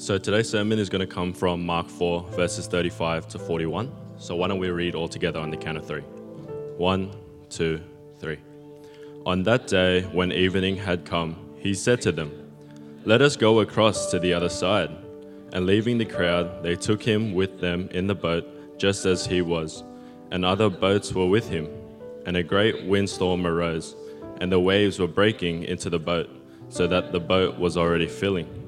So today's sermon is going to come from Mark 4, verses 35 to 41. So why don't we read all together on the count of three? One, two, three. On that day, when evening had come, he said to them, Let us go across to the other side. And leaving the crowd, they took him with them in the boat, just as he was. And other boats were with him. And a great windstorm arose, and the waves were breaking into the boat, so that the boat was already filling.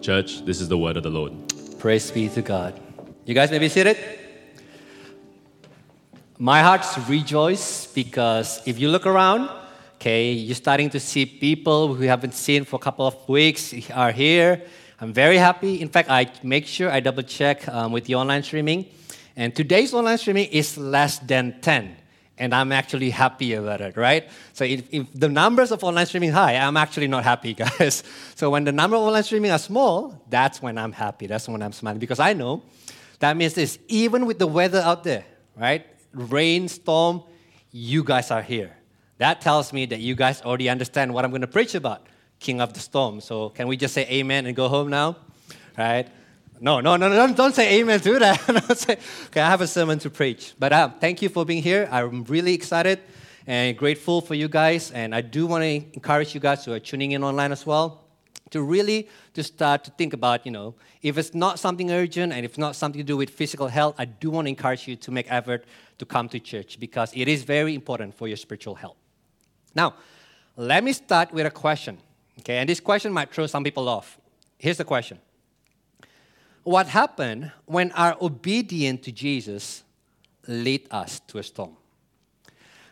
Church, this is the word of the Lord. Praise be to God. You guys may be seated. My heart's rejoice because if you look around, okay, you're starting to see people who haven't seen for a couple of weeks are here. I'm very happy. In fact, I make sure I double check um, with the online streaming. And today's online streaming is less than 10. And I'm actually happy about it, right? So if, if the numbers of online streaming high, I'm actually not happy, guys. So when the number of online streaming are small, that's when I'm happy. That's when I'm smiling. Because I know that means this, even with the weather out there, right? Rain, storm, you guys are here. That tells me that you guys already understand what I'm going to preach about, King of the Storm. So can we just say amen and go home now? Right? No, no, no, don't, don't say amen to that. okay, I have a sermon to preach. But uh, thank you for being here. I'm really excited and grateful for you guys. And I do want to encourage you guys who are tuning in online as well to really to start to think about, you know, if it's not something urgent and if not something to do with physical health, I do want to encourage you to make effort to come to church because it is very important for your spiritual health. Now, let me start with a question. Okay, and this question might throw some people off. Here's the question What happened when our obedience to Jesus led us to a storm?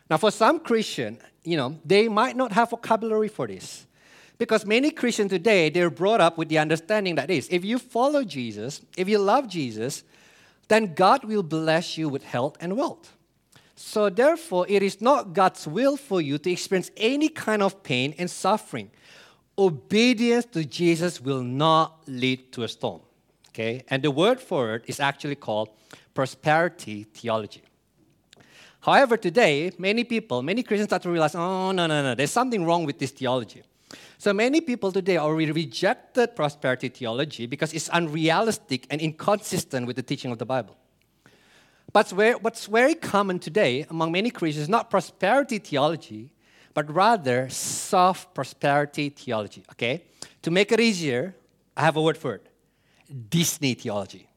Now, for some Christian, you know, they might not have vocabulary for this. Because many Christians today, they're brought up with the understanding that is, if you follow Jesus, if you love Jesus, then God will bless you with health and wealth. So, therefore, it is not God's will for you to experience any kind of pain and suffering. Obedience to Jesus will not lead to a storm. Okay? And the word for it is actually called prosperity theology. However, today, many people, many Christians start to realize, oh, no, no, no, there's something wrong with this theology. So many people today already rejected prosperity theology because it's unrealistic and inconsistent with the teaching of the Bible. But what's very common today among many Christians is not prosperity theology, but rather soft prosperity theology. Okay? To make it easier, I have a word for it Disney theology.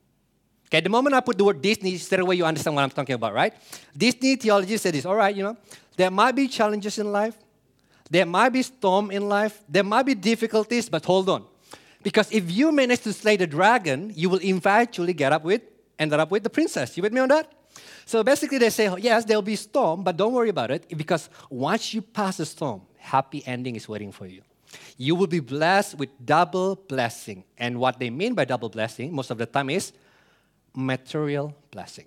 Okay, the moment I put the word Disney, straight away you understand what I'm talking about, right? Disney theology says this, all right, you know, there might be challenges in life, there might be storm in life. There might be difficulties, but hold on. Because if you manage to slay the dragon, you will eventually get up with, end up with the princess. You with me on that? So basically, they say, yes, there'll be storm, but don't worry about it because once you pass the storm, happy ending is waiting for you. You will be blessed with double blessing. And what they mean by double blessing, most of the time, is material blessing.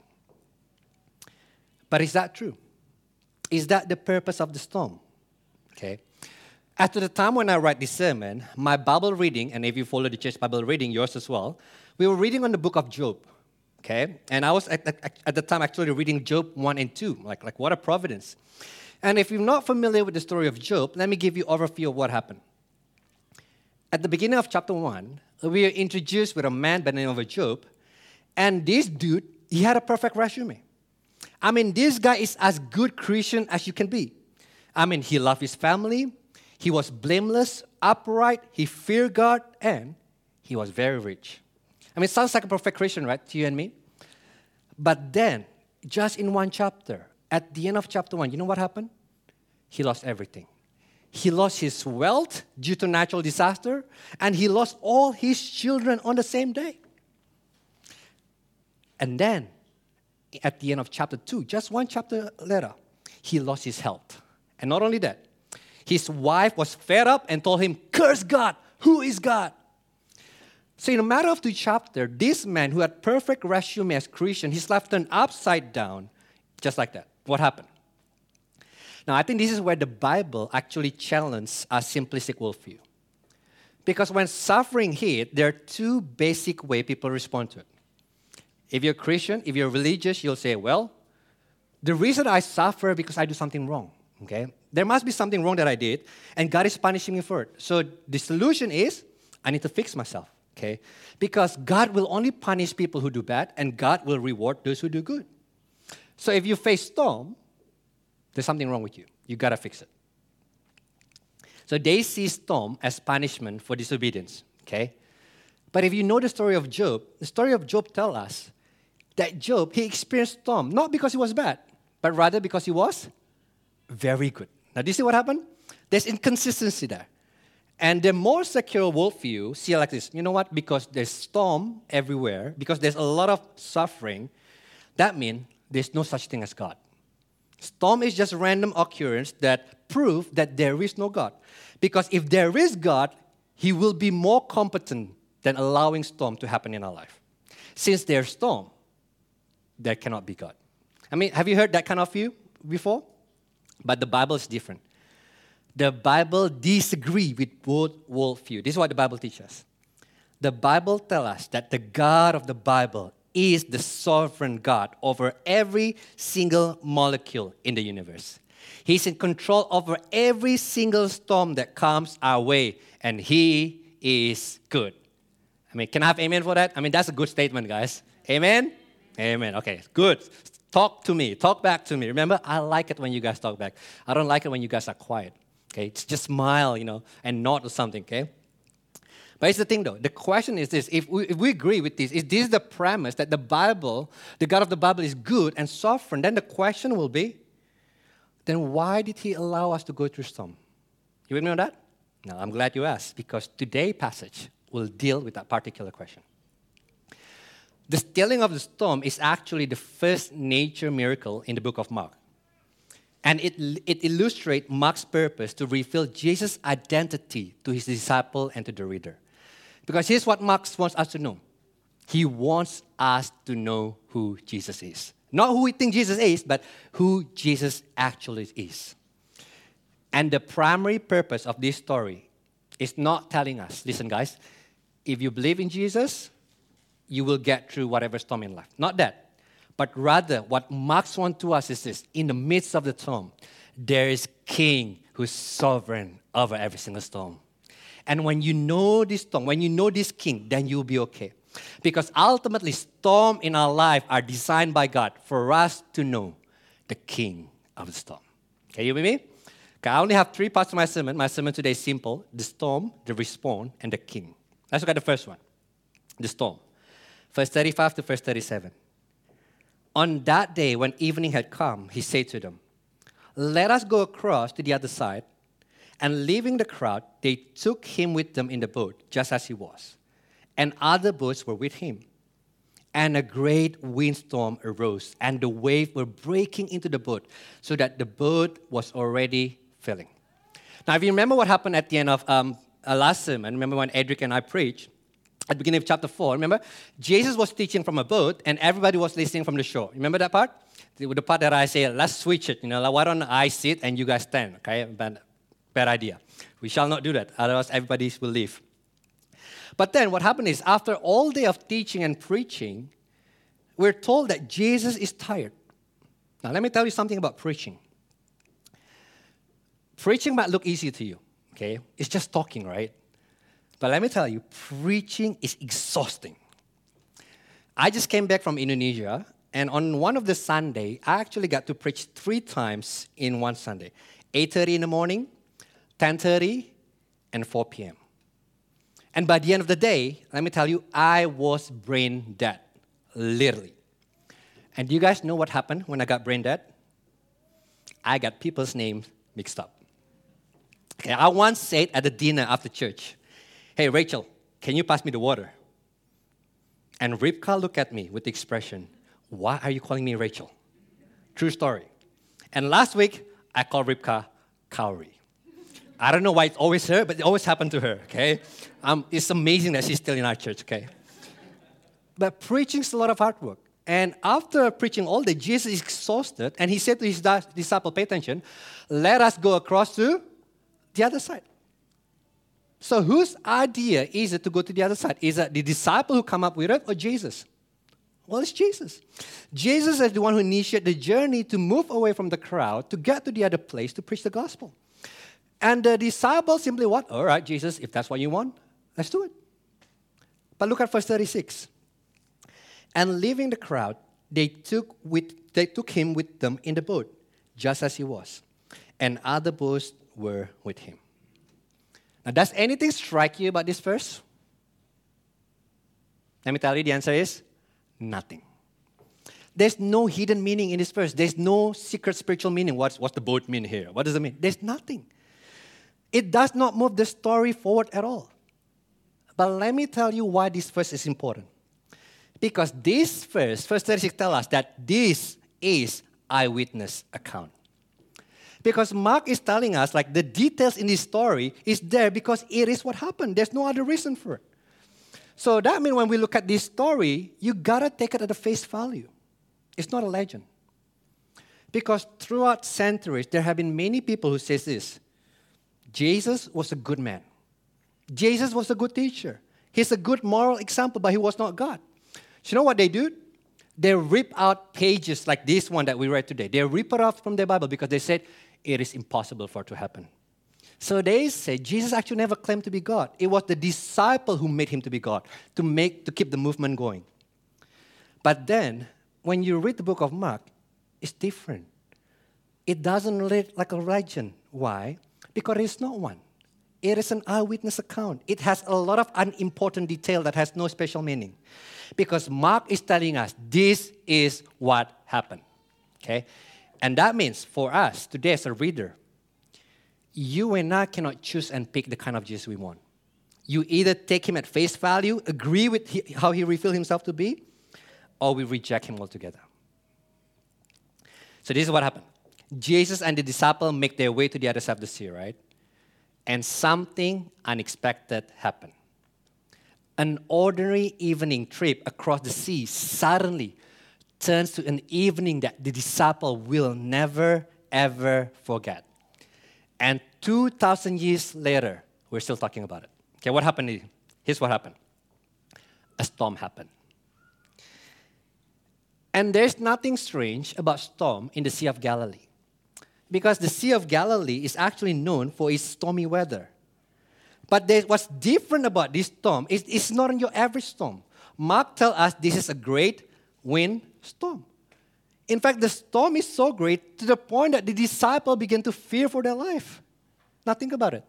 But is that true? Is that the purpose of the storm? Okay. At the time when I write this sermon, my Bible reading, and if you follow the church Bible reading, yours as well, we were reading on the book of Job. Okay? And I was at, at, at the time actually reading Job 1 and 2. Like, like, what a providence. And if you're not familiar with the story of Job, let me give you overview of what happened. At the beginning of chapter 1, we are introduced with a man by the name of Job. And this dude, he had a perfect resume. I mean, this guy is as good Christian as you can be. I mean, he loved his family, he was blameless, upright, he feared God, and he was very rich. I mean, sounds like a perfect Christian, right, to you and me? But then, just in one chapter, at the end of chapter one, you know what happened? He lost everything. He lost his wealth due to natural disaster, and he lost all his children on the same day. And then, at the end of chapter two, just one chapter later, he lost his health. And not only that, his wife was fed up and told him, Curse God! Who is God? So, in a matter of two chapters, this man who had perfect resume as Christian, his life turned upside down, just like that. What happened? Now, I think this is where the Bible actually challenges our simplistic worldview. Because when suffering hit, there are two basic ways people respond to it. If you're Christian, if you're religious, you'll say, well, the reason I suffer because I do something wrong. Okay? There must be something wrong that I did, and God is punishing me for it. So the solution is I need to fix myself. Okay? Because God will only punish people who do bad, and God will reward those who do good. So if you face storm, there's something wrong with you. You gotta fix it. So they see storm as punishment for disobedience. Okay? But if you know the story of Job, the story of Job tells us that Job, he experienced storm, not because he was bad, but rather because he was very good. Now, do you see what happened? There's inconsistency there. And the more secular worldview see like this you know what? Because there's storm everywhere, because there's a lot of suffering, that means there's no such thing as God. Storm is just random occurrence that prove that there is no God. Because if there is God, He will be more competent than allowing storm to happen in our life. Since there's storm, there cannot be God. I mean, have you heard that kind of view before? But the Bible is different. The Bible disagree with both worldview. This is what the Bible teaches. The Bible tells us that the God of the Bible is the sovereign God over every single molecule in the universe. He's in control over every single storm that comes our way, and He is good. I mean, can I have amen for that? I mean, that's a good statement, guys. Amen? Amen. Okay, good. Talk to me. Talk back to me. Remember, I like it when you guys talk back. I don't like it when you guys are quiet. Okay, just smile, you know, and nod or something, okay? But it's the thing though. The question is this if we, if we agree with this, is this the premise that the Bible, the God of the Bible, is good and sovereign? Then the question will be then why did He allow us to go through storm? You with me on that? No, I'm glad you asked because today's passage will deal with that particular question. The stilling of the storm is actually the first nature miracle in the book of Mark. And it, it illustrates Mark's purpose to reveal Jesus' identity to his disciple and to the reader. Because here's what Mark wants us to know He wants us to know who Jesus is. Not who we think Jesus is, but who Jesus actually is. And the primary purpose of this story is not telling us, listen, guys, if you believe in Jesus, you will get through whatever storm in life. Not that. But rather, what Mark wants to us is this in the midst of the storm, there is King who's sovereign over every single storm. And when you know this storm, when you know this King, then you'll be okay. Because ultimately, storm in our life are designed by God for us to know the King of the storm. Okay, you with me? Okay, I only have three parts of my sermon. My sermon today is simple: the storm, the response, and the King. Let's look at the first one, the storm verse 35 to verse 37. On that day, when evening had come, he said to them, Let us go across to the other side. And leaving the crowd, they took him with them in the boat, just as he was. And other boats were with him. And a great windstorm arose, and the waves were breaking into the boat, so that the boat was already filling. Now, if you remember what happened at the end of um, last sermon, remember when Edric and I preached, at the beginning of chapter 4, remember? Jesus was teaching from a boat and everybody was listening from the shore. Remember that part? The, the part that I say, let's switch it. You know, like, why don't I sit and you guys stand? Okay, bad, bad idea. We shall not do that, otherwise everybody will leave. But then what happened is, after all day of teaching and preaching, we're told that Jesus is tired. Now, let me tell you something about preaching. Preaching might look easy to you, okay? It's just talking, right? But let me tell you, preaching is exhausting. I just came back from Indonesia, and on one of the Sunday, I actually got to preach three times in one Sunday: 8:30 in the morning, 10:30, and 4 p.m. And by the end of the day, let me tell you, I was brain dead, literally. And do you guys know what happened when I got brain dead? I got people's names mixed up. Okay, I once said at the dinner after church, Hey, Rachel, can you pass me the water? And Rivka looked at me with the expression, Why are you calling me Rachel? True story. And last week, I called Rivka Kauri. I don't know why it's always her, but it always happened to her, okay? Um, it's amazing that she's still in our church, okay? But preaching's a lot of hard work. And after preaching all day, Jesus is exhausted, and he said to his disciple, pay attention, let us go across to the other side. So whose idea is it to go to the other side? Is it the disciple who come up with it or Jesus? Well, it's Jesus. Jesus is the one who initiated the journey to move away from the crowd to get to the other place to preach the gospel. And the disciples simply what? All right, Jesus, if that's what you want, let's do it. But look at verse 36. And leaving the crowd, they took, with, they took him with them in the boat, just as he was. And other boats were with him. Now, does anything strike you about this verse? Let me tell you, the answer is nothing. There's no hidden meaning in this verse. There's no secret spiritual meaning. What's, what's the boat mean here? What does it mean? There's nothing. It does not move the story forward at all. But let me tell you why this verse is important. Because this verse, verse 36, tells us that this is eyewitness account. Because Mark is telling us, like, the details in this story is there because it is what happened. There's no other reason for it. So that means when we look at this story, you gotta take it at a face value. It's not a legend. Because throughout centuries, there have been many people who says this. Jesus was a good man. Jesus was a good teacher. He's a good moral example, but he was not God. You know what they do? They rip out pages like this one that we read today. They rip it off from the Bible because they said it is impossible for it to happen. So they say Jesus actually never claimed to be God. It was the disciple who made him to be God, to make to keep the movement going. But then, when you read the book of Mark, it's different. It doesn't read like a legend. Why? Because it's not one. It is an eyewitness account. It has a lot of unimportant detail that has no special meaning. Because Mark is telling us this is what happened. Okay? And that means for us today as a reader, you and I cannot choose and pick the kind of Jesus we want. You either take him at face value, agree with he, how he revealed himself to be, or we reject him altogether. So this is what happened. Jesus and the disciple make their way to the other side of the sea, right? And something unexpected happened. An ordinary evening trip across the sea suddenly turns to an evening that the disciple will never, ever forget. And 2,000 years later, we're still talking about it. Okay, what happened? Here's what happened a storm happened. And there's nothing strange about storm in the Sea of Galilee. Because the Sea of Galilee is actually known for its stormy weather. But what's different about this storm is it's not your average storm. Mark tells us this is a great wind storm. In fact, the storm is so great to the point that the disciples begin to fear for their life. Now think about it.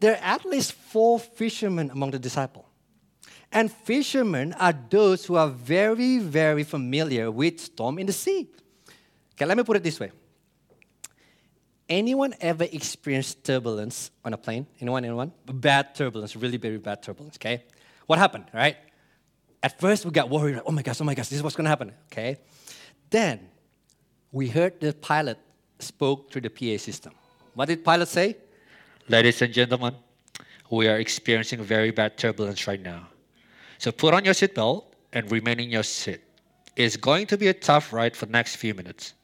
There are at least four fishermen among the disciples. And fishermen are those who are very, very familiar with storm in the sea. Okay, let me put it this way. Anyone ever experienced turbulence on a plane? Anyone, anyone? Bad turbulence, really very bad turbulence, okay? What happened, right? At first we got worried, oh my gosh, oh my gosh, this is what's gonna happen, okay? Then we heard the pilot spoke through the PA system. What did pilot say? Ladies and gentlemen, we are experiencing very bad turbulence right now. So put on your seatbelt and remain in your seat. It's going to be a tough ride for the next few minutes,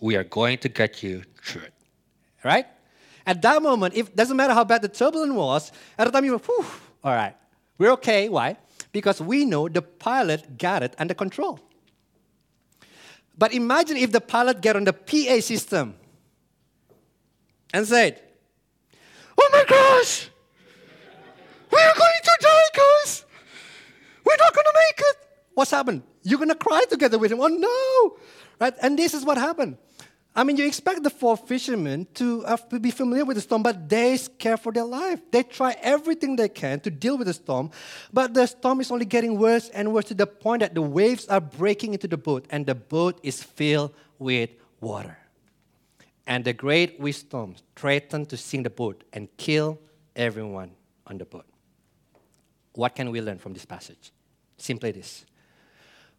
we are going to get you through it. Right? At that moment, it doesn't matter how bad the turbulence was, at the time you were, whew, all right, we're okay. Why? Because we know the pilot got it under control. But imagine if the pilot get on the PA system and said, Oh my gosh, we are going to die, guys. We're not going to make it. What's happened? You're going to cry together with him. Oh no. Right? And this is what happened. I mean, you expect the four fishermen to, have to be familiar with the storm, but they scare for their life. They try everything they can to deal with the storm, but the storm is only getting worse and worse to the point that the waves are breaking into the boat and the boat is filled with water. And the great windstorm threatened to sink the boat and kill everyone on the boat. What can we learn from this passage? Simply this.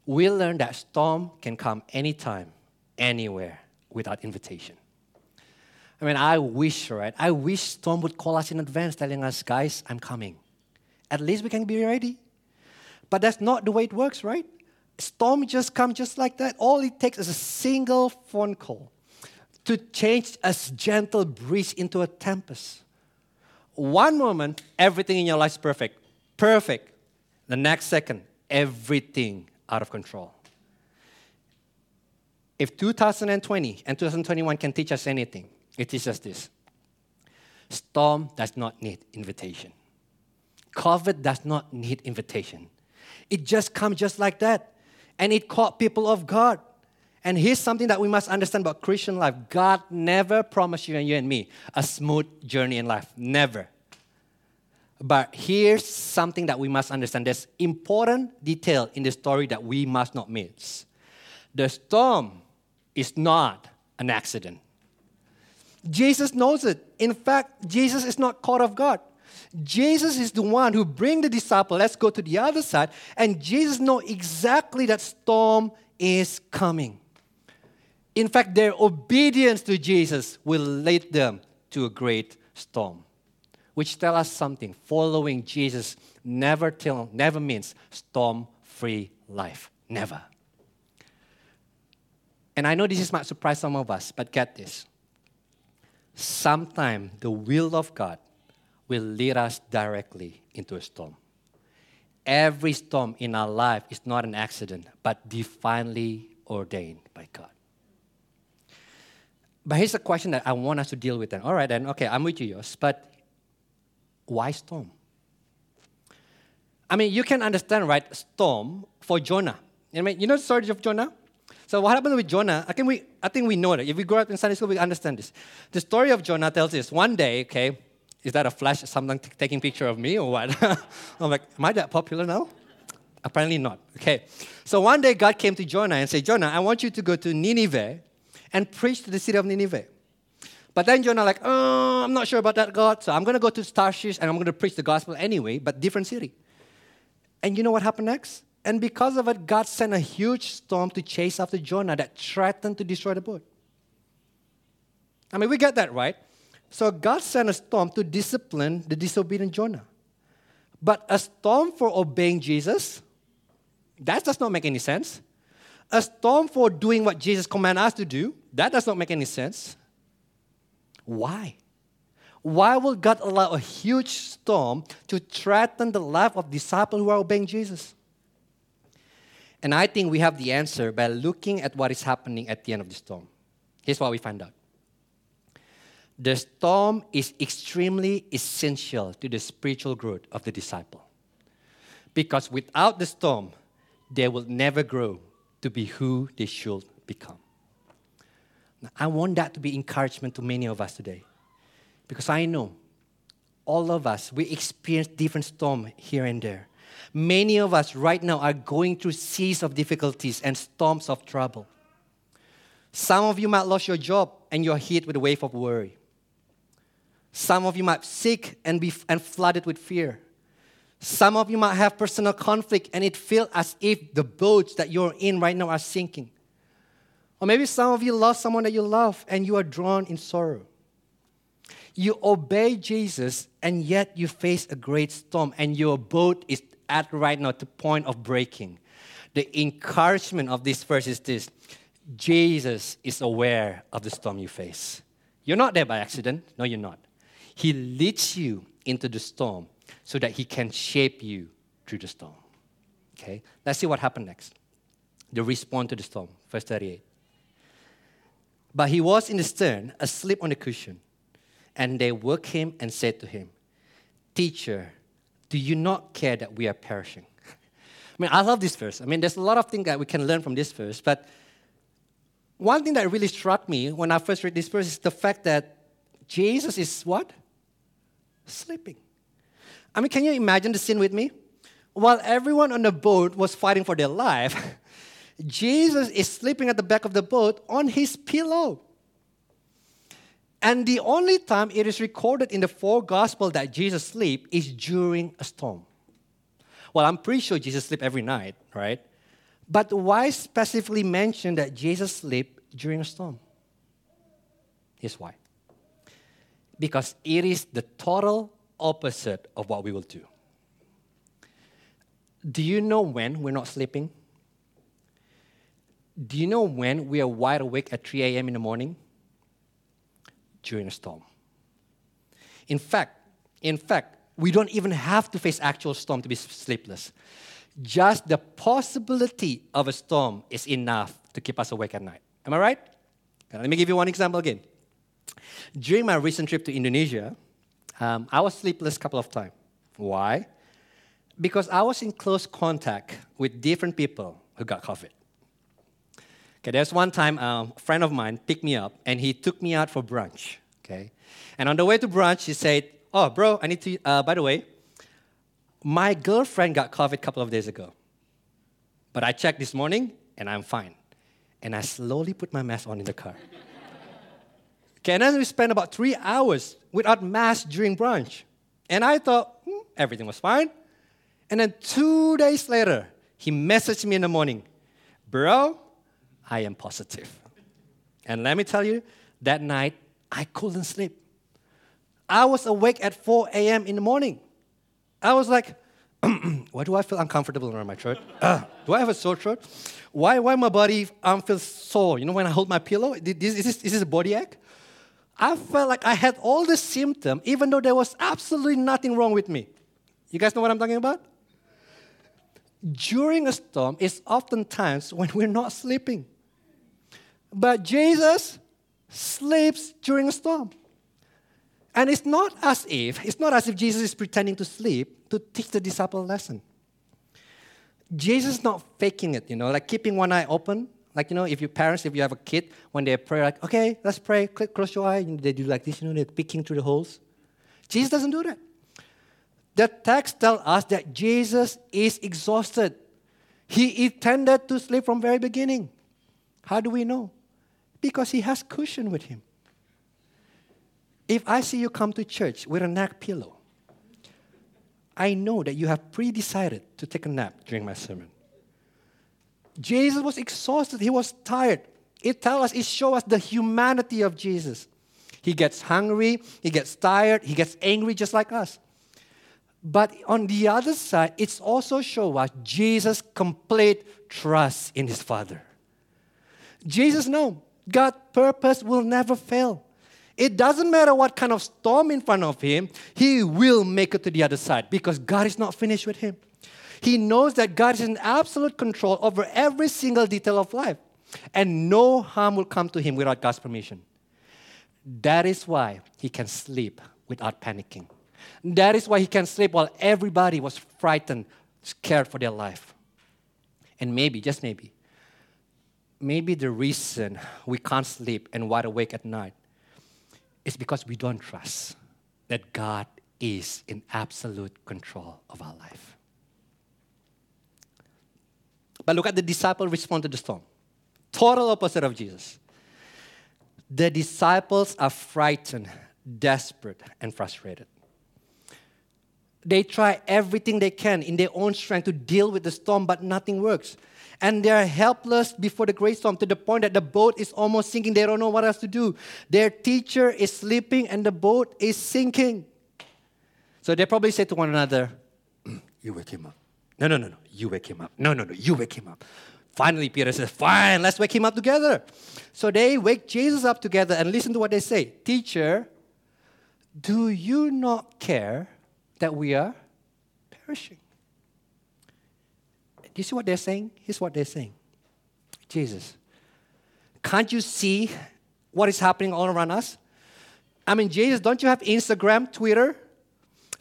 We learn that storm can come anytime, anywhere without invitation. I mean, I wish, right? I wish Storm would call us in advance, telling us, guys, I'm coming. At least we can be ready. But that's not the way it works, right? Storm just comes just like that. All it takes is a single phone call to change a gentle breeze into a tempest. One moment, everything in your life is perfect. Perfect. The next second, everything out of control. If 2020 and 2021 can teach us anything, it teaches this. Storm does not need invitation. COVID does not need invitation. It just comes just like that. And it caught people off guard. And here's something that we must understand about Christian life God never promised you and you and me a smooth journey in life. Never. But here's something that we must understand. There's important detail in the story that we must not miss. The storm is not an accident. Jesus knows it. In fact, Jesus is not caught off guard. Jesus is the one who bring the disciple. Let's go to the other side. And Jesus know exactly that storm is coming. In fact, their obedience to Jesus will lead them to a great storm, which tell us something. Following Jesus never tell, never means storm-free life. Never. And I know this might surprise some of us, but get this. Sometimes the will of God will lead us directly into a storm. Every storm in our life is not an accident, but divinely ordained by God. But here's a question that I want us to deal with then. All right, then, okay, I'm with you, yours, but why storm? I mean, you can understand, right? Storm for Jonah. I mean, you know the story of Jonah? So what happened with Jonah? I think we, I think we know that. If we grow up in Sunday school, we understand this. The story of Jonah tells us one day, okay, is that a flash, something t- taking picture of me or what? I'm like, am I that popular now? Apparently not. Okay. So one day God came to Jonah and said, Jonah, I want you to go to Nineveh and preach to the city of Nineveh. But then Jonah like, oh, I'm not sure about that, God. So I'm going to go to Tarshish and I'm going to preach the gospel anyway, but different city. And you know what happened next? And because of it, God sent a huge storm to chase after Jonah that threatened to destroy the boat. I mean, we get that, right? So God sent a storm to discipline the disobedient Jonah. But a storm for obeying Jesus, that does not make any sense. A storm for doing what Jesus commanded us to do, that does not make any sense. Why? Why would God allow a huge storm to threaten the life of disciples who are obeying Jesus? And I think we have the answer by looking at what is happening at the end of the storm. Here's what we find out the storm is extremely essential to the spiritual growth of the disciple. Because without the storm, they will never grow to be who they should become. I want that to be encouragement to many of us today. Because I know all of us, we experience different storms here and there. Many of us right now are going through seas of difficulties and storms of trouble. Some of you might lose your job and you're hit with a wave of worry. Some of you might be sick and be and flooded with fear. Some of you might have personal conflict and it feels as if the boats that you're in right now are sinking. Or maybe some of you lost someone that you love and you are drawn in sorrow. You obey Jesus and yet you face a great storm and your boat is at right now the point of breaking. The encouragement of this verse is this Jesus is aware of the storm you face. You're not there by accident. No, you're not. He leads you into the storm so that He can shape you through the storm. Okay? Let's see what happened next. The response to the storm, verse 38. But he was in the stern, asleep on the cushion. And they woke him and said to him, Teacher, do you not care that we are perishing? I mean, I love this verse. I mean, there's a lot of things that we can learn from this verse, but one thing that really struck me when I first read this verse is the fact that Jesus is what? Sleeping. I mean, can you imagine the scene with me? While everyone on the boat was fighting for their life, Jesus is sleeping at the back of the boat on his pillow. And the only time it is recorded in the four gospels that Jesus sleep is during a storm. Well, I'm pretty sure Jesus sleep every night, right? But why specifically mention that Jesus sleep during a storm? Here's why. Because it is the total opposite of what we will do. Do you know when we're not sleeping? Do you know when we are wide awake at 3 a.m. in the morning? During a storm. In fact, in fact, we don't even have to face actual storm to be sleepless. Just the possibility of a storm is enough to keep us awake at night. Am I right? Let me give you one example again. During my recent trip to Indonesia, um, I was sleepless a couple of times. Why? Because I was in close contact with different people who got COVID. Okay, there's one time um, a friend of mine picked me up and he took me out for brunch. Okay, and on the way to brunch, he said, "Oh, bro, I need to. Uh, by the way, my girlfriend got COVID a couple of days ago, but I checked this morning and I'm fine." And I slowly put my mask on in the car. okay, and then we spent about three hours without mask during brunch, and I thought hmm, everything was fine. And then two days later, he messaged me in the morning, "Bro, I am positive. And let me tell you, that night, I couldn't sleep. I was awake at 4 a.m. in the morning. I was like, why do I feel uncomfortable around my throat? Uh, do I have a sore throat? Why, why my body um, feels sore? You know, when I hold my pillow, is this, is this a body ache? I felt like I had all the symptoms, even though there was absolutely nothing wrong with me. You guys know what I'm talking about? During a storm, it's oftentimes when we're not sleeping. But Jesus sleeps during a storm. And it's not as if, it's not as if Jesus is pretending to sleep to teach the disciple a lesson. Jesus is not faking it, you know, like keeping one eye open. Like, you know, if your parents, if you have a kid, when they pray, like, okay, let's pray, close your eye, and they do like this, you know, they're peeking through the holes. Jesus doesn't do that. The text tells us that Jesus is exhausted. He intended to sleep from very beginning. How do we know? Because he has cushion with him. If I see you come to church with a neck pillow, I know that you have pre decided to take a nap during my sermon. Jesus was exhausted, he was tired. It tells us, it shows us the humanity of Jesus. He gets hungry, he gets tired, he gets angry just like us. But on the other side, it's also show us Jesus' complete trust in his Father. Jesus knows God's purpose will never fail. It doesn't matter what kind of storm in front of him, he will make it to the other side because God is not finished with him. He knows that God is in absolute control over every single detail of life, and no harm will come to him without God's permission. That is why he can sleep without panicking. That is why he can sleep while everybody was frightened, scared for their life. And maybe, just maybe, maybe the reason we can't sleep and wide awake at night is because we don't trust that God is in absolute control of our life. But look at the disciple respond to the storm. Total opposite of Jesus. The disciples are frightened, desperate, and frustrated. They try everything they can in their own strength to deal with the storm, but nothing works and they're helpless before the great storm to the point that the boat is almost sinking. They don't know what else to do. Their teacher is sleeping and the boat is sinking. So they probably say to one another, You wake him up. No, no, no, no. You wake him up. No, no, no. You wake him up. Finally, Peter says, Fine, let's wake him up together. So they wake Jesus up together and listen to what they say. Teacher, do you not care that we are perishing? You see what they're saying? Here's what they're saying Jesus, can't you see what is happening all around us? I mean, Jesus, don't you have Instagram, Twitter?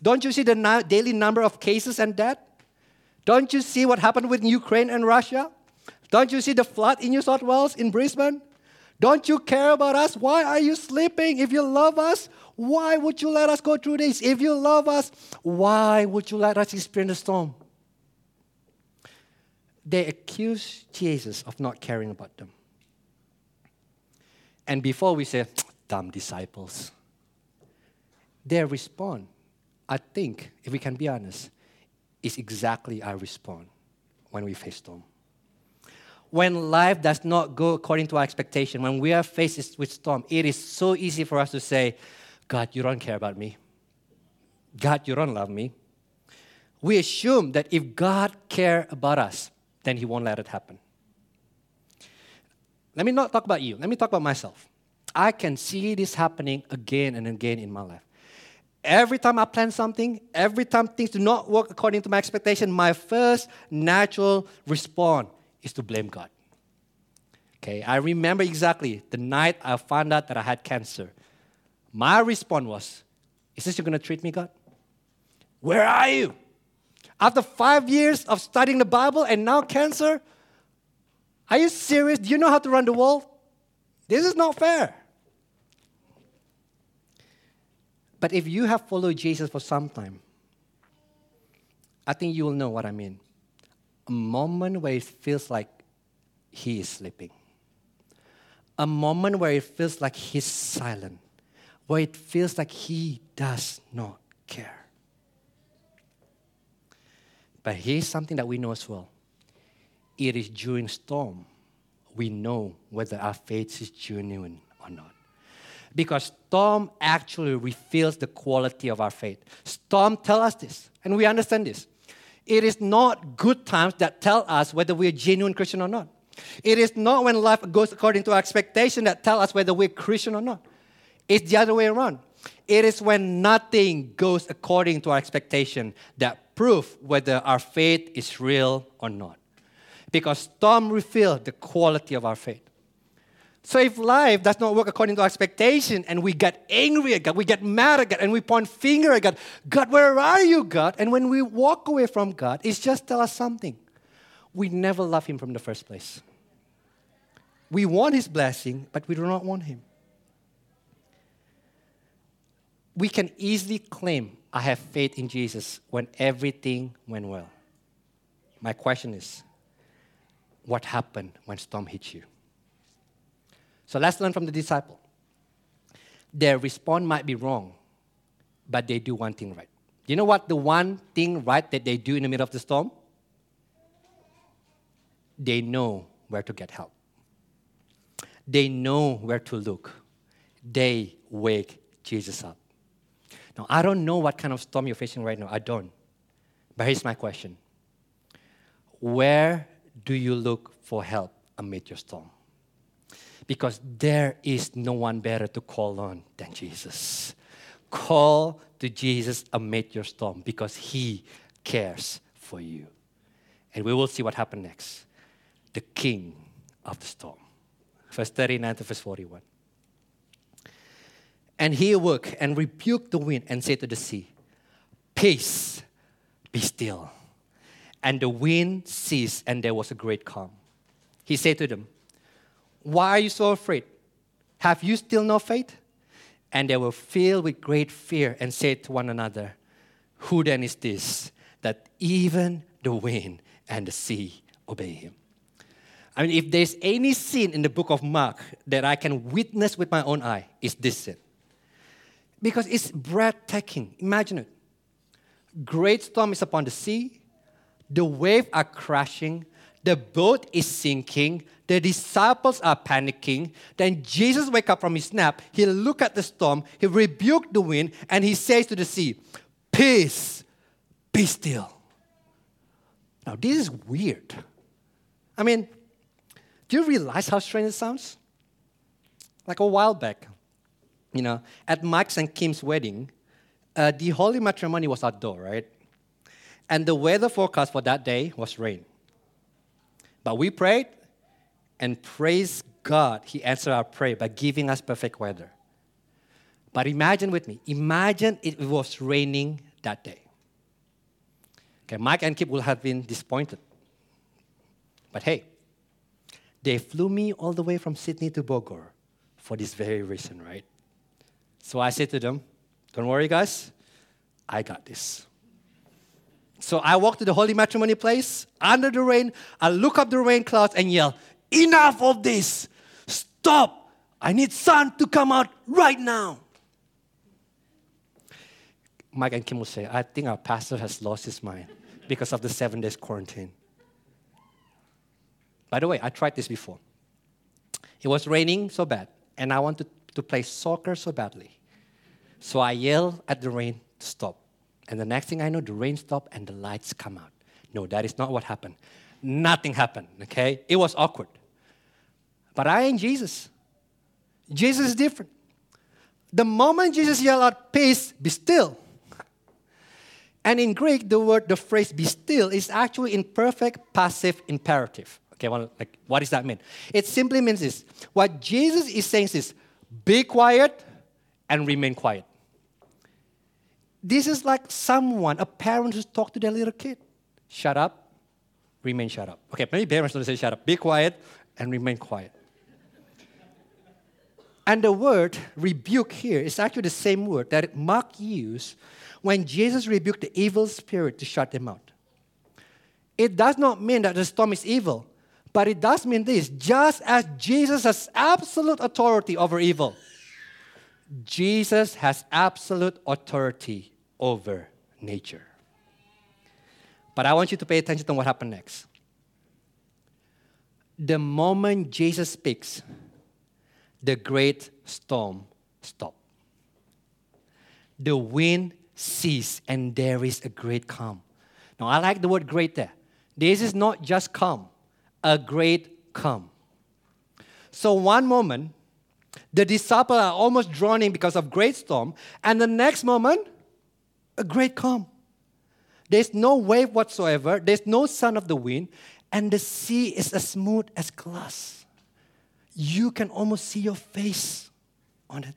Don't you see the daily number of cases and death? Don't you see what happened with Ukraine and Russia? Don't you see the flood in New South Wales, in Brisbane? Don't you care about us? Why are you sleeping? If you love us, why would you let us go through this? If you love us, why would you let us experience the storm? They accuse Jesus of not caring about them. And before we say, dumb disciples, their response, I think, if we can be honest, is exactly our response when we face storm. When life does not go according to our expectation, when we are faced with storm, it is so easy for us to say, God, you don't care about me. God, you don't love me. We assume that if God care about us, then He won't let it happen. Let me not talk about you. Let me talk about myself. I can see this happening again and again in my life. Every time I plan something, every time things do not work according to my expectation, my first natural response is to blame God. Okay, I remember exactly the night I found out that I had cancer. My response was, Is this you're gonna treat me, God? Where are you? After five years of studying the Bible and now cancer? Are you serious? Do you know how to run the world? This is not fair. But if you have followed Jesus for some time, I think you will know what I mean. A moment where it feels like he is sleeping, a moment where it feels like he's silent, where it feels like he does not care. But here's something that we know as well it is during storm we know whether our faith is genuine or not. Because storm actually reveals the quality of our faith. Storm tell us this, and we understand this. It is not good times that tell us whether we're genuine Christian or not. It is not when life goes according to our expectation that tell us whether we're Christian or not. It's the other way around. It is when nothing goes according to our expectation that prove whether our faith is real or not because storm reveal the quality of our faith. So if life does not work according to our expectation and we get angry at God, we get mad at God, and we point finger at God, God, where are you, God? And when we walk away from God, it's just tell us something. We never love Him from the first place. We want His blessing, but we do not want Him. We can easily claim, I have faith in Jesus when everything went well. My question is, what happened when storm hit you. So let's learn from the disciple. Their response might be wrong, but they do one thing right. You know what the one thing right that they do in the middle of the storm? They know where to get help. They know where to look. They wake Jesus up. Now, I don't know what kind of storm you're facing right now. I don't. But here's my question Where do you look for help amid your storm? Because there is no one better to call on than Jesus. Call to Jesus amid your storm because he cares for you. And we will see what happened next. The king of the storm. Verse 39 to verse 41. And he awoke and rebuked the wind and said to the sea, Peace, be still and the wind ceased, and there was a great calm. He said to them, Why are you so afraid? Have you still no faith? And they were filled with great fear and said to one another, Who then is this that even the wind and the sea obey him? I mean, if there's any sin in the book of Mark that I can witness with my own eye, it's this scene. Because it's breathtaking. Imagine it. Great storm is upon the sea, the waves are crashing. The boat is sinking. The disciples are panicking. Then Jesus wake up from his nap. He look at the storm. He rebuked the wind and he says to the sea, Peace, be still. Now, this is weird. I mean, do you realize how strange it sounds? Like a while back, you know, at Mike's and Kim's wedding, uh, the holy matrimony was outdoor, right? And the weather forecast for that day was rain. But we prayed and praise God, He answered our prayer by giving us perfect weather. But imagine with me, imagine it was raining that day. Okay, Mike and Kim would have been disappointed. But hey, they flew me all the way from Sydney to Bogor for this very reason, right? So I said to them, Don't worry, guys, I got this. So I walk to the holy matrimony place under the rain. I look up the rain clouds and yell, Enough of this! Stop! I need sun to come out right now. Mike and Kim will say, I think our pastor has lost his mind because of the seven days quarantine. By the way, I tried this before. It was raining so bad, and I wanted to play soccer so badly. So I yell at the rain to stop. And the next thing I know, the rain stopped and the lights come out. No, that is not what happened. Nothing happened, okay? It was awkward. But I ain't Jesus. Jesus is different. The moment Jesus yelled out, Peace, be still. And in Greek, the word, the phrase be still is actually in perfect passive imperative. Okay, well, like, what does that mean? It simply means this. What Jesus is saying is, be quiet and remain quiet. This is like someone, a parent who's talk to their little kid. Shut up, remain shut up. Okay, maybe parents don't say shut up. Be quiet and remain quiet. And the word rebuke here is actually the same word that Mark used when Jesus rebuked the evil spirit to shut them out. It does not mean that the storm is evil, but it does mean this just as Jesus has absolute authority over evil, Jesus has absolute authority over nature. But I want you to pay attention to what happened next. The moment Jesus speaks, the great storm stopped. The wind ceased, and there is a great calm. Now, I like the word great there. This is not just calm, a great calm. So, one moment, the disciples are almost drowning because of great storm, and the next moment, a great calm. There's no wave whatsoever, there's no sound of the wind, and the sea is as smooth as glass. You can almost see your face on it.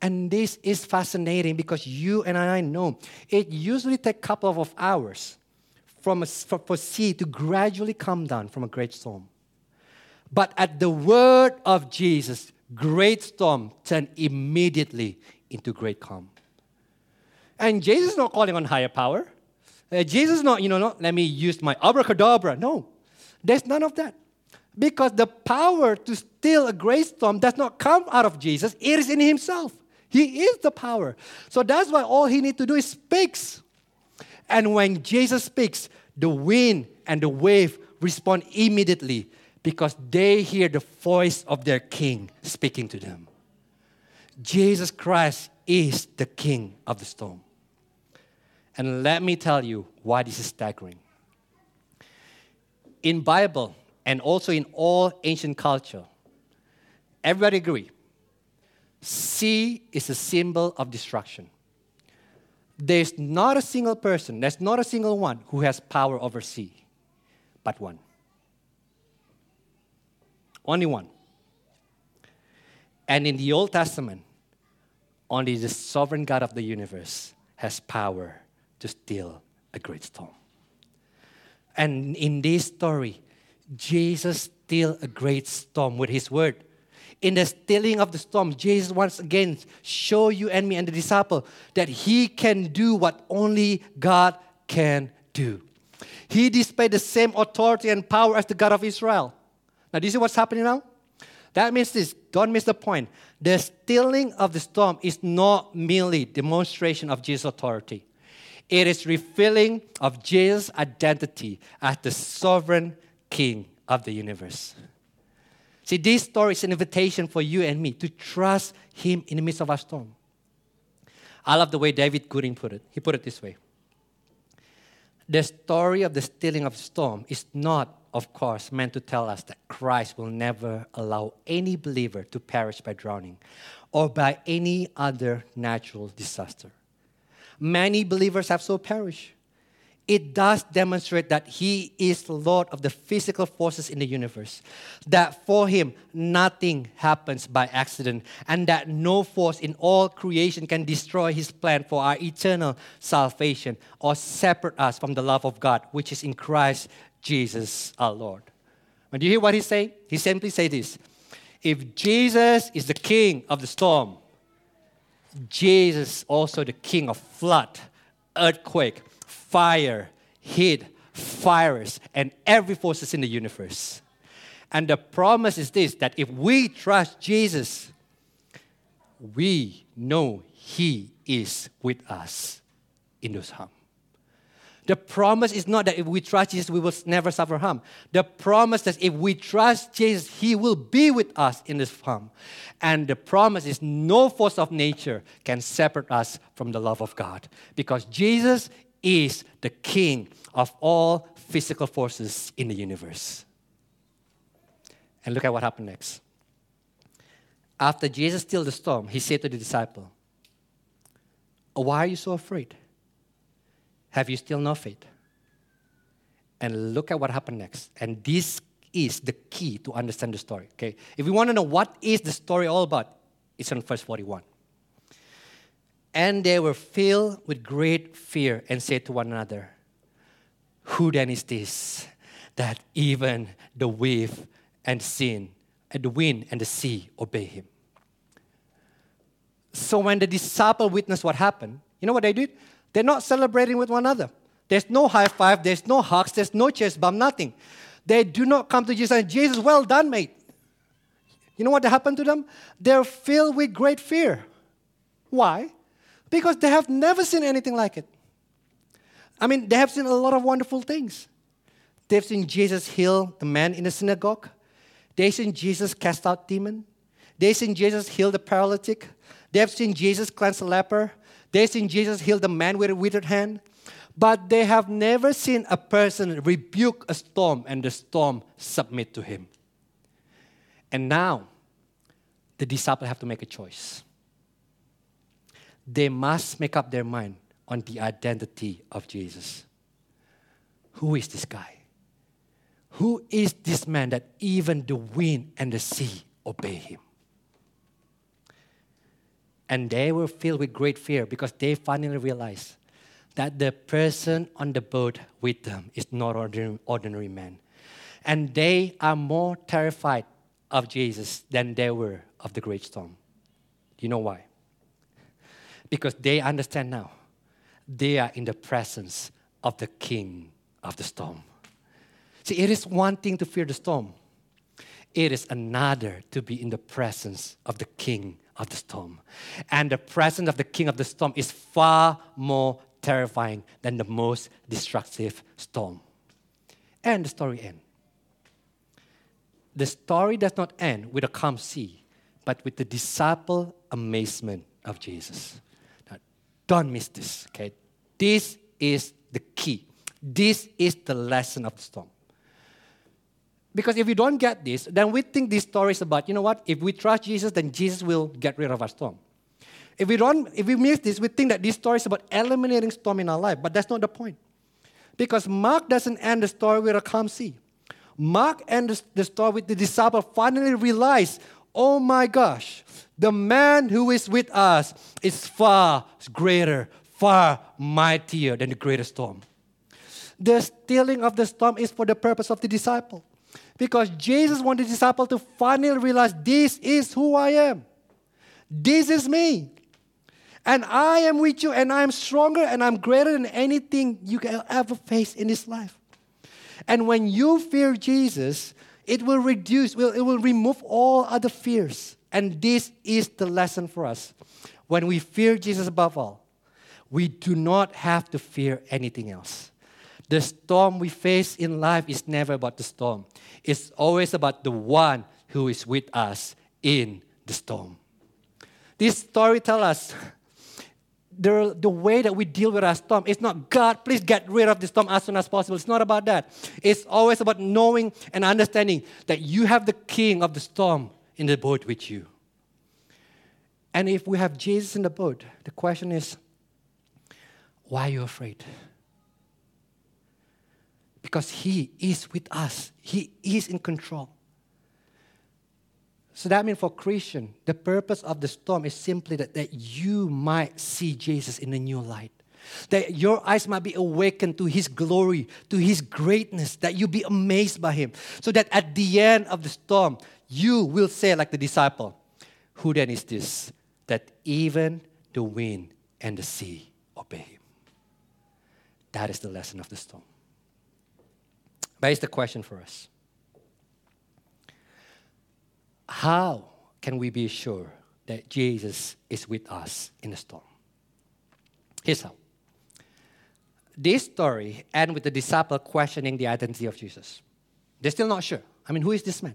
And this is fascinating because you and I know it usually takes a couple of hours from a, for, for sea to gradually come down from a great storm. But at the word of Jesus, great storm turned immediately into great calm. And Jesus is not calling on higher power. Uh, Jesus is not, you know, not let me use my abracadabra. No, there's none of that. Because the power to still a great storm does not come out of Jesus, it is in himself. He is the power. So that's why all he needs to do is speaks. And when Jesus speaks, the wind and the wave respond immediately because they hear the voice of their king speaking to them. Jesus Christ is the king of the storm. And let me tell you why this is staggering. In Bible and also in all ancient culture, everybody agree Sea is a symbol of destruction. There's not a single person, there's not a single one who has power over sea, but one. Only one. And in the Old Testament, only the sovereign God of the universe has power to still a great storm. And in this story, Jesus still a great storm with his word in the stilling of the storm, Jesus once again show you and me and the disciple that he can do what only God can do. He displayed the same authority and power as the God of Israel. Now, do you see what's happening now? That means this. Don't miss the point. The stilling of the storm is not merely demonstration of Jesus' authority. It is revealing of Jesus' identity as the sovereign King of the universe. See, this story is an invitation for you and me to trust Him in the midst of our storm. I love the way David Gooding put it. He put it this way The story of the stealing of the storm is not, of course, meant to tell us that Christ will never allow any believer to perish by drowning or by any other natural disaster. Many believers have so perished it does demonstrate that he is Lord of the physical forces in the universe. That for him, nothing happens by accident, and that no force in all creation can destroy his plan for our eternal salvation or separate us from the love of God, which is in Christ Jesus our Lord. When you hear what he's saying, he simply says this If Jesus is the king of the storm, Jesus also the king of flood, earthquake, fire, heat, fires, and every forces in the universe. And the promise is this that if we trust Jesus, we know He is with us in those harm. The promise is not that if we trust Jesus, we will never suffer harm. The promise that if we trust Jesus, He will be with us in this harm. And the promise is no force of nature can separate us from the love of God because Jesus is the King of all physical forces in the universe. And look at what happened next. After Jesus stilled the storm, he said to the disciple, oh, Why are you so afraid? Have you still no faith? And look at what happened next. And this is the key to understand the story. Okay? If you want to know what is the story all about, it's on verse 41. And they were filled with great fear and said to one another, Who then is this that even the wave and sin and the wind and the sea obey him? So when the disciple witnessed what happened, you know what they did? They're not celebrating with one another. There's no high five, there's no hugs, there's no chest bump, nothing. They do not come to Jesus and Jesus, well done, mate. You know what happened to them? They're filled with great fear. Why? Because they have never seen anything like it. I mean, they have seen a lot of wonderful things. They've seen Jesus heal the man in the synagogue. They've seen Jesus cast out demon. They've seen Jesus heal the paralytic. They've seen Jesus cleanse the leper. They've seen Jesus heal the man with a withered hand. But they have never seen a person rebuke a storm and the storm submit to him. And now, the disciples have to make a choice. They must make up their mind on the identity of Jesus. Who is this guy? Who is this man that even the wind and the sea obey him? And they were filled with great fear because they finally realized that the person on the boat with them is not ordinary, ordinary man. And they are more terrified of Jesus than they were of the great storm. You know why? Because they understand now they are in the presence of the king of the storm. See, it is one thing to fear the storm, it is another to be in the presence of the king of the storm. And the presence of the king of the storm is far more terrifying than the most destructive storm. And the story ends. The story does not end with a calm sea, but with the disciple amazement of Jesus. Don't miss this, okay? This is the key. This is the lesson of the storm. Because if we don't get this, then we think this story is about, you know what, if we trust Jesus, then Jesus will get rid of our storm. If we don't, if we miss this, we think that this story is about eliminating storm in our life, but that's not the point. Because Mark doesn't end the story with a calm sea. Mark ends the story with the disciple finally realize, oh my gosh, the man who is with us is far greater, far mightier than the greatest storm. The stilling of the storm is for the purpose of the disciple. Because Jesus wanted the disciple to finally realize this is who I am. This is me. And I am with you, and I'm stronger, and I'm greater than anything you can ever face in this life. And when you fear Jesus, it will reduce, it will remove all other fears. And this is the lesson for us. When we fear Jesus above all, we do not have to fear anything else. The storm we face in life is never about the storm. It's always about the one who is with us in the storm. This story tells us the, the way that we deal with our storm. It's not, God, please get rid of the storm as soon as possible. It's not about that. It's always about knowing and understanding that you have the king of the storm in the boat with you. And if we have Jesus in the boat, the question is, why are you afraid? because He is with us, He is in control. So that means for Christian, the purpose of the storm is simply that, that you might see Jesus in a new light. That your eyes might be awakened to his glory, to his greatness, that you be amazed by him. So that at the end of the storm, you will say, like the disciple, Who then is this? That even the wind and the sea obey him. That is the lesson of the storm. But here's the question for us How can we be sure that Jesus is with us in the storm? Here's how this story ends with the disciple questioning the identity of Jesus. They're still not sure. I mean, who is this man?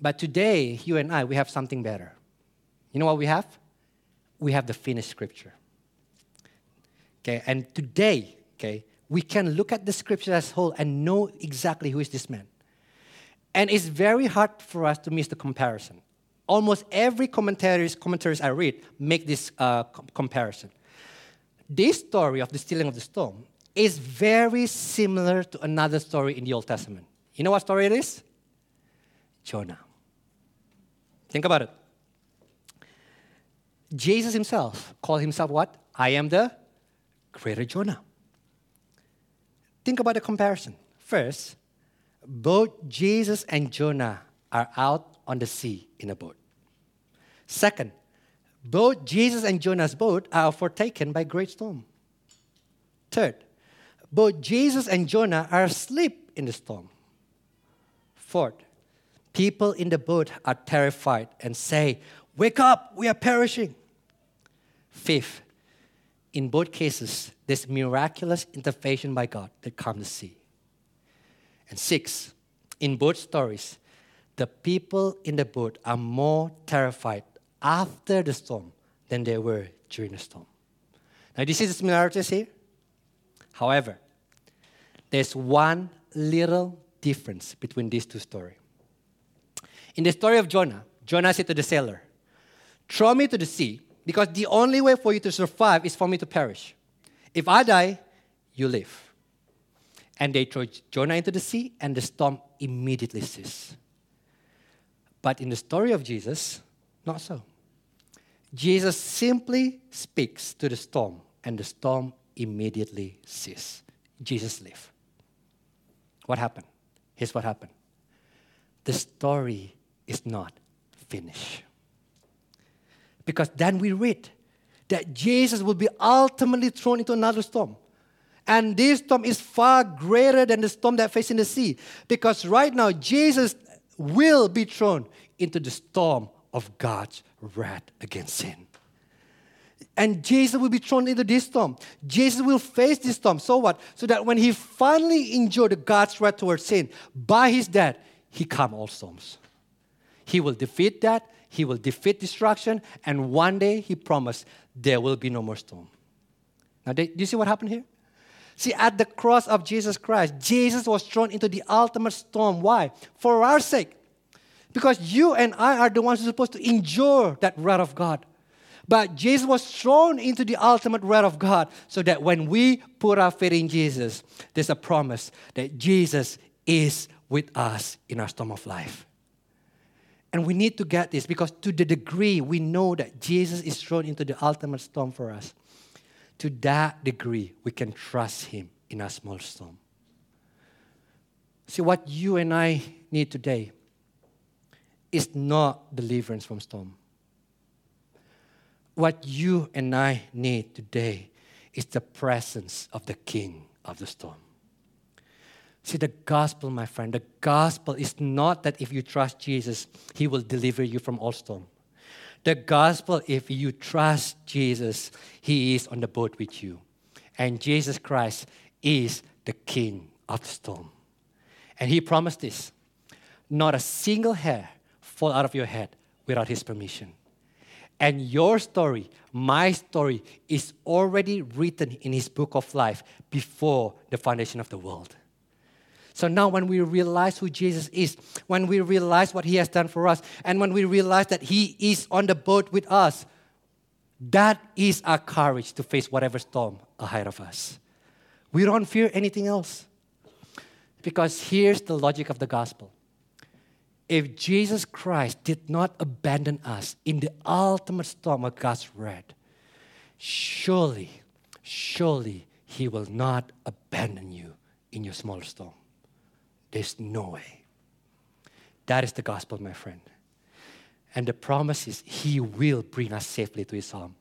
But today, you and I, we have something better. You know what we have? We have the finished scripture. Okay, and today, okay, we can look at the scripture as whole and know exactly who is this man. And it's very hard for us to miss the comparison. Almost every commentaries, commentaries I read make this uh, com- comparison. This story of the stealing of the stone is very similar to another story in the Old Testament. You know what story it is? Jonah. Think about it. Jesus himself called himself what? I am the greater Jonah. Think about the comparison. First, both Jesus and Jonah are out on the sea in a boat. Second, both Jesus and Jonah's boat are foretaken by great storm. Third, both Jesus and Jonah are asleep in the storm. Fourth, people in the boat are terrified and say, Wake up, we are perishing. Fifth, in both cases, there's miraculous intervention by God that calms the sea. And six, in both stories, the people in the boat are more terrified after the storm than they were during the storm. Now, you see the similarities here? However, there's one little difference between these two stories. In the story of Jonah, Jonah said to the sailor, Throw me to the sea, because the only way for you to survive is for me to perish. If I die, you live. And they throw Jonah into the sea, and the storm immediately ceases. But in the story of Jesus, not so. Jesus simply speaks to the storm, and the storm immediately ceases. Jesus lived. What happened? Here's what happened the story is not finished. Because then we read that Jesus will be ultimately thrown into another storm. And this storm is far greater than the storm that facing the sea. Because right now, Jesus will be thrown into the storm of God's wrath against sin. And Jesus will be thrown into this storm. Jesus will face this storm. So what? So that when he finally endured God's wrath towards sin, by his death, he calm all storms. He will defeat that. He will defeat destruction. And one day, he promised, there will be no more storm. Now, do you see what happened here? See, at the cross of Jesus Christ, Jesus was thrown into the ultimate storm. Why? For our sake. Because you and I are the ones who are supposed to endure that wrath of God. But Jesus was thrown into the ultimate wrath of God so that when we put our faith in Jesus, there's a promise that Jesus is with us in our storm of life. And we need to get this because to the degree we know that Jesus is thrown into the ultimate storm for us, to that degree we can trust Him in a small storm. See, what you and I need today is not deliverance from storm. What you and I need today is the presence of the King of the storm. See, the gospel, my friend, the gospel is not that if you trust Jesus, he will deliver you from all storm. The gospel, if you trust Jesus, he is on the boat with you. And Jesus Christ is the king of the storm. And he promised this not a single hair fall out of your head without his permission. And your story, my story, is already written in his book of life before the foundation of the world. So now, when we realize who Jesus is, when we realize what he has done for us, and when we realize that he is on the boat with us, that is our courage to face whatever storm ahead of us. We don't fear anything else. Because here's the logic of the gospel if Jesus Christ did not abandon us in the ultimate storm of God's wrath, surely, surely He will not abandon you in your small storm. There's no way. That is the gospel, my friend. And the promise is He will bring us safely to His home.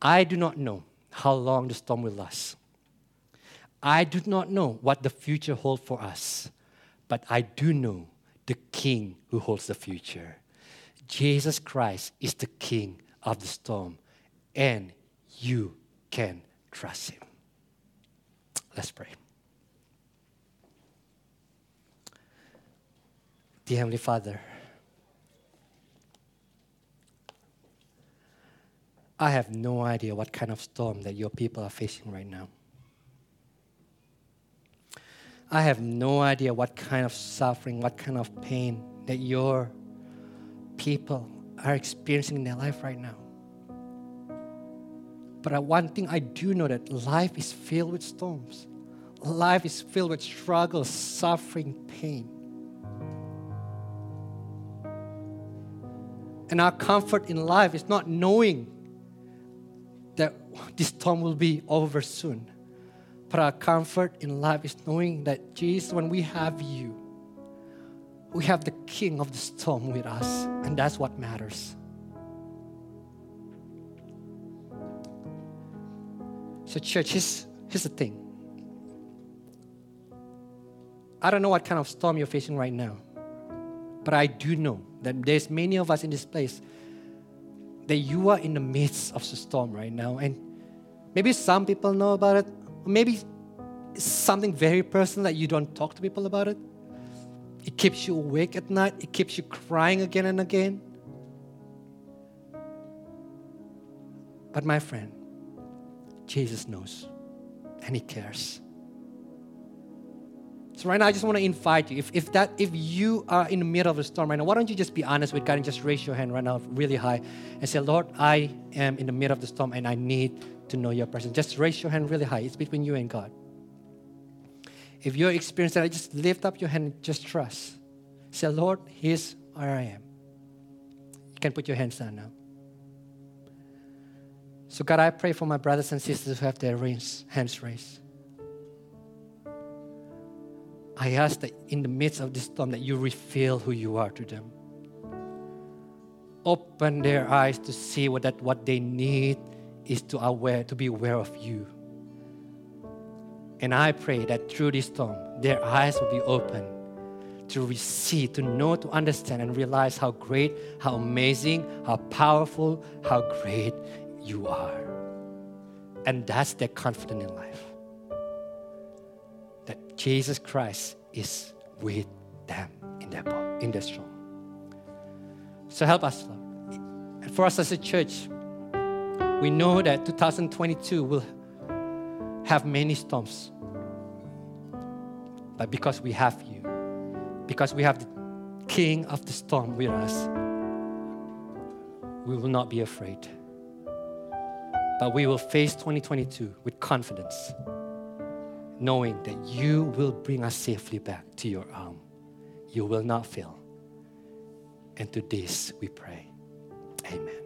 I do not know how long the storm will last. I do not know what the future holds for us. But I do know the King who holds the future. Jesus Christ is the King of the storm, and you can trust Him. Let's pray. Dear Heavenly Father, I have no idea what kind of storm that your people are facing right now. I have no idea what kind of suffering, what kind of pain that your people are experiencing in their life right now. But one thing I do know that life is filled with storms. Life is filled with struggles, suffering, pain. And our comfort in life is not knowing that this storm will be over soon. But our comfort in life is knowing that Jesus, when we have you, we have the king of the storm with us, and that's what matters. So, church, here's, here's the thing. I don't know what kind of storm you're facing right now, but I do know that there's many of us in this place that you are in the midst of the storm right now. And maybe some people know about it, maybe something very personal that you don't talk to people about it. It keeps you awake at night, it keeps you crying again and again. But my friend, Jesus knows and He cares. So right now, I just want to invite you. If, if that if you are in the middle of a storm right now, why don't you just be honest with God and just raise your hand right now really high and say, Lord, I am in the middle of the storm and I need to know your presence. Just raise your hand really high. It's between you and God. If you're experiencing that, just lift up your hand and just trust. Say, Lord, here's where I am. You can put your hands down now. So, God, I pray for my brothers and sisters who have their hands raised. I ask that in the midst of this storm that you reveal who you are to them. Open their eyes to see what that what they need is to aware to be aware of you. And I pray that through this storm, their eyes will be open to receive, to know, to understand, and realize how great, how amazing, how powerful, how great you are. And that's their confidence in life. Jesus Christ is with them in their, in storm. So help us, Lord. And for us as a church, we know that 2022 will have many storms. But because we have you, because we have the King of the storm with us, we will not be afraid. But we will face 2022 with confidence, knowing that you will bring us safely back to your arm. You will not fail. And to this we pray. Amen.